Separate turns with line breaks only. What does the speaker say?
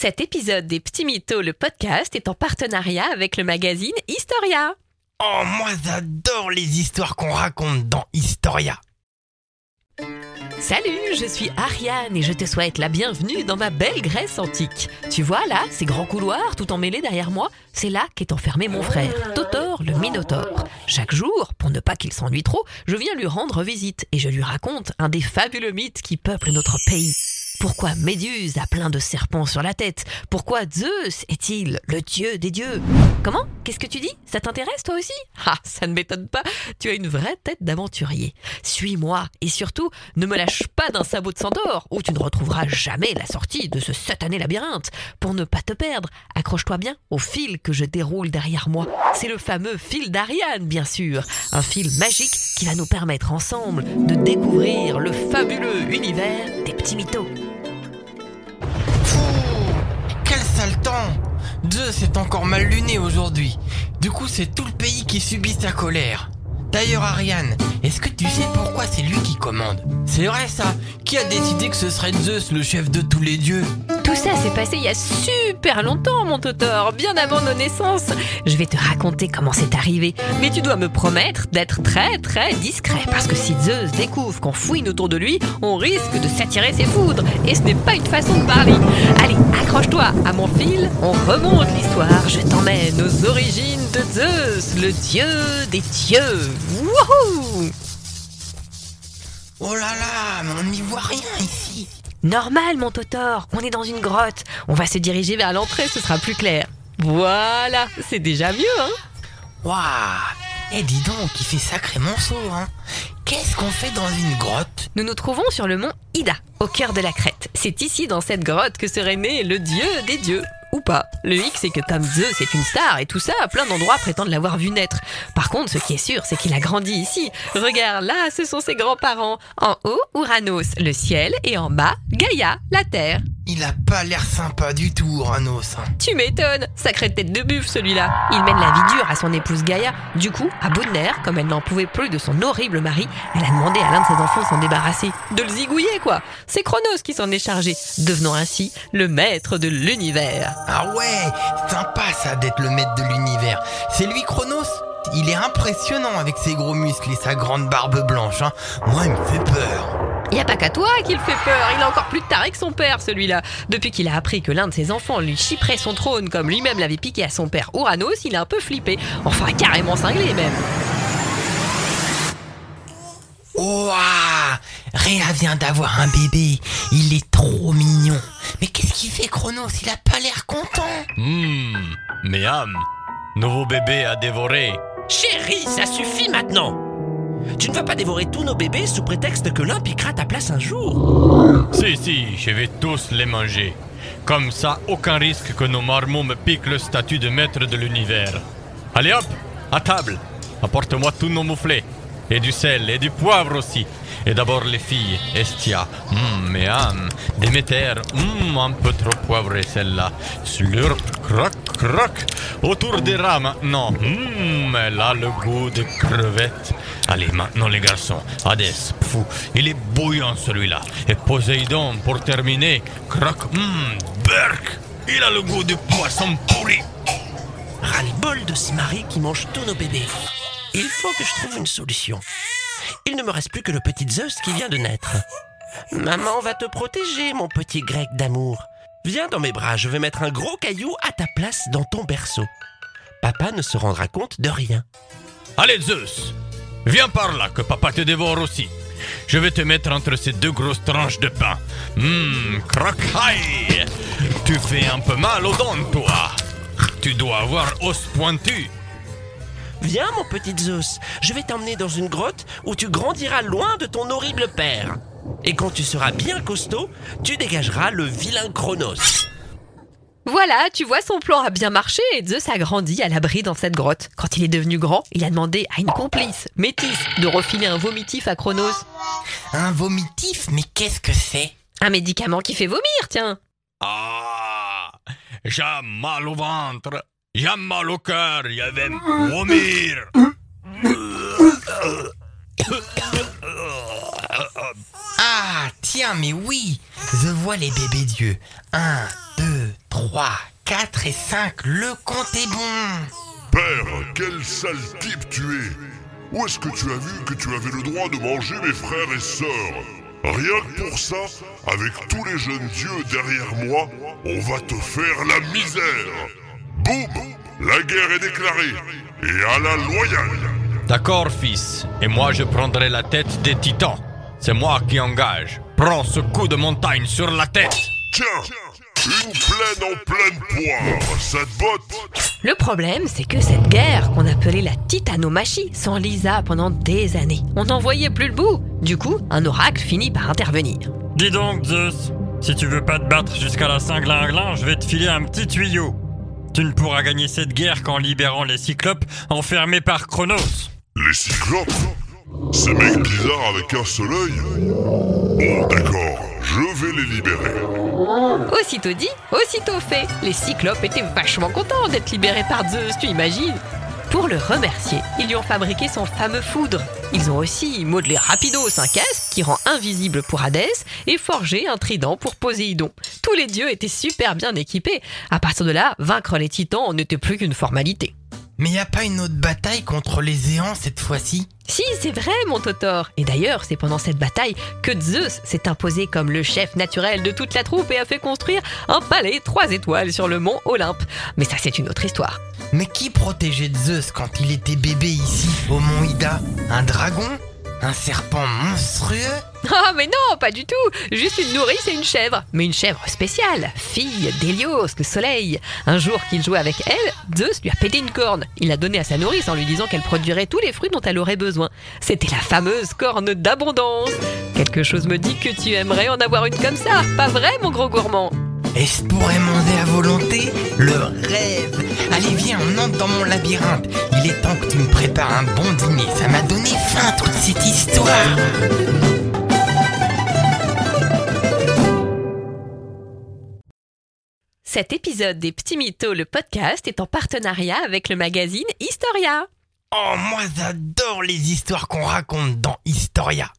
Cet épisode des Petits Mythos, le podcast, est en partenariat avec le magazine Historia.
Oh, moi j'adore les histoires qu'on raconte dans Historia.
Salut, je suis Ariane et je te souhaite la bienvenue dans ma belle Grèce antique. Tu vois là, ces grands couloirs tout emmêlés derrière moi, c'est là qu'est enfermé mon frère, Totor le Minotaure. Chaque jour, pour ne pas qu'il s'ennuie trop, je viens lui rendre visite et je lui raconte un des fabuleux mythes qui peuplent notre pays. Pourquoi Méduse a plein de serpents sur la tête? Pourquoi Zeus est-il le dieu des dieux? Comment? Qu'est-ce que tu dis? Ça t'intéresse toi aussi? Ah, ça ne m'étonne pas, tu as une vraie tête d'aventurier. Suis-moi et surtout, ne me lâche pas d'un sabot de centaure où tu ne retrouveras jamais la sortie de ce satané labyrinthe. Pour ne pas te perdre, accroche-toi bien au fil que je déroule derrière moi. C'est le fameux fil d'Ariane, bien sûr. Un fil magique qui va nous permettre ensemble de découvrir le fabuleux univers des petits mythos.
Quel sale temps Zeus est encore mal luné aujourd'hui. Du coup, c'est tout le pays qui subit sa colère. D'ailleurs, Ariane, est-ce que tu sais pourquoi c'est lui qui commande? C'est vrai ça Qui a décidé que ce serait Zeus le chef de tous les dieux?
Tout ça s'est passé il y a super longtemps, mon Totor, bien avant nos naissances. Je vais te raconter comment c'est arrivé, mais tu dois me promettre d'être très très discret, parce que si Zeus découvre qu'on fouine autour de lui, on risque de s'attirer ses foudres, et ce n'est pas une façon de parler. Allez, accroche-toi à mon fil, on remonte l'histoire, je t'emmène aux origines de Zeus, le dieu des dieux. Wouhou
Oh là là, mais on n'y voit rien ici.
Normal, mon Totor, on est dans une grotte. On va se diriger vers l'entrée, ce sera plus clair. Voilà, c'est déjà mieux, hein
Waouh Eh dis donc, il fait sacrément chaud, hein Qu'est-ce qu'on fait dans une grotte?
Nous nous trouvons sur le mont Ida, au cœur de la Crète. C'est ici, dans cette grotte, que serait né le dieu des dieux. Ou pas. Le hic, c'est que comme Zeus est une star et tout ça, plein d'endroits prétendent l'avoir vu naître. Par contre, ce qui est sûr, c'est qu'il a grandi ici. Regarde, là, ce sont ses grands-parents. En haut, Uranos, le ciel, et en bas, Gaïa, la terre.
Il a pas l'air sympa du tout, Uranos. hein.
Tu m'étonnes, sacrée tête de buff celui-là. Il mène la vie dure à son épouse Gaïa. Du coup, à bout de nerfs, comme elle n'en pouvait plus de son horrible mari, elle a demandé à l'un de ses enfants de s'en débarrasser. De le zigouiller, quoi. C'est Chronos qui s'en est chargé, devenant ainsi le maître de l'univers.
Ah ouais, sympa ça d'être le maître de l'univers. C'est lui Chronos Il est impressionnant avec ses gros muscles et sa grande barbe blanche. Hein. Moi, il me fait peur.
Y a pas qu'à toi qu'il fait peur, il a encore plus de taré que son père, celui-là. Depuis qu'il a appris que l'un de ses enfants lui chipperait son trône comme lui-même l'avait piqué à son père Uranos, il a un peu flippé. Enfin, carrément cinglé même.
Ouah Réa vient d'avoir un bébé. Il est trop mignon. Mais qu'est-ce qu'il fait Chronos? Il a pas l'air content.
Hmm, Miam, nouveau bébé à dévorer.
Chérie, ça suffit maintenant Tu ne vas pas dévorer tous nos bébés sous prétexte que l'un piquera ta place un jour
Si, si, je vais tous les manger. Comme ça, aucun risque que nos marmots me piquent le statut de maître de l'univers. Allez hop, à table. Apporte-moi tous nos mouflets. Et du sel, et du poivre aussi. Et d'abord les filles, Estia, hum, Miam, Déméter, hum, un peu trop poivré celle-là. Slurp, croc, croc. Autour des rats maintenant, hum, elle a le goût de crevette. Allez, maintenant les garçons, Hadès, fou, il est bouillant celui-là. Et Poséidon, pour terminer, croc, hum, Berk, il a le goût du poisson pourri.
Ras-le-bol de ce mari qui mange tous nos bébés. Il faut que je trouve une solution. Il ne me reste plus que le petit Zeus qui vient de naître. Maman va te protéger, mon petit grec d'amour. Viens dans mes bras, je vais mettre un gros caillou à ta place dans ton berceau. Papa ne se rendra compte de rien.
Allez Zeus, viens par là que papa te dévore aussi. Je vais te mettre entre ces deux grosses tranches de pain. Hum, croc aïe. Tu fais un peu mal aux dents, toi. Tu dois avoir os pointu.
Viens, mon petit Zeus, je vais t'emmener dans une grotte où tu grandiras loin de ton horrible père. Et quand tu seras bien costaud, tu dégageras le vilain Chronos.
Voilà, tu vois, son plan a bien marché et Zeus a grandi à l'abri dans cette grotte. Quand il est devenu grand, il a demandé à une complice, Métis, de refiler un vomitif à Chronos.
Un vomitif? Mais qu'est-ce que c'est?
Un médicament qui fait vomir, tiens.
Ah, j'ai mal au ventre. J'ai mal au cœur. Il y avait vomir.
Ah, tiens, mais oui Je vois les bébés dieux. Un. 3, 4 et 5, le compte est bon.
Père, quel sale type tu es Où est-ce que tu as vu que tu avais le droit de manger mes frères et sœurs? Rien que pour ça, avec tous les jeunes dieux derrière moi, on va te faire la misère Boum La guerre est déclarée, et à la loyale
D'accord, fils. Et moi, je prendrai la tête des titans. C'est moi qui engage. Prends ce coup de montagne sur la tête.
Tiens Une plaine en pleine poire Ça te botte
Le problème, c'est que cette guerre qu'on appelait la titanomachie s'enlisa pendant des années. On n'en voyait plus le bout. Du coup, un oracle finit par intervenir.
Dis donc, Zeus, si tu veux pas te battre jusqu'à la Saint-Glinglin, je vais te filer un petit tuyau. Tu ne pourras gagner cette guerre qu'en libérant les cyclopes enfermés par Chronos.
Les cyclopes Ces mecs bizarres avec un seul œil Bon, d'accord, je vais les libérer.
Aussitôt dit, aussitôt fait. Les cyclopes étaient vachement contents d'être libérés par Zeus, tu imagines Pour le remercier, ils lui ont fabriqué son fameux foudre. Ils ont aussi modelé Rapidos, un casque qui rend invisible pour Hadès, et forgé un trident pour Poséidon. Tous les dieux étaient super bien équipés. À partir de là, vaincre les titans n'était plus qu'une formalité.
Mais y a pas une autre bataille contre les Éans cette fois-ci?
Si, c'est vrai, mon Totor. Et d'ailleurs, c'est pendant cette bataille que Zeus s'est imposé comme le chef naturel de toute la troupe et a fait construire un palais 3 étoiles sur le mont Olympe. Mais ça, c'est une autre histoire.
Mais qui protégeait Zeus quand il était bébé ici, au mont Ida? Un dragon? Un serpent monstrueux
Ah, mais non, pas du tout Juste une nourrice et une chèvre. Mais une chèvre spéciale, fille d'Hélios, le soleil. Un jour qu'il jouait avec elle, Zeus lui a pété une corne. Il l'a donnée à sa nourrice en lui disant qu'elle produirait tous les fruits dont elle aurait besoin. C'était la fameuse corne d'abondance. Quelque chose me dit que tu aimerais en avoir une comme ça, pas vrai, mon gros gourmand?
Et je pourrais manger à volonté? Le rêve Allez viens, on entre dans mon labyrinthe. Il est temps que tu me prépares un bon dîner. Ça m'a donné faim toute cette histoire.
Cet épisode des Petits Mythos, le podcast, est en partenariat avec le magazine Historia.
Oh, moi j'adore les histoires qu'on raconte dans Historia.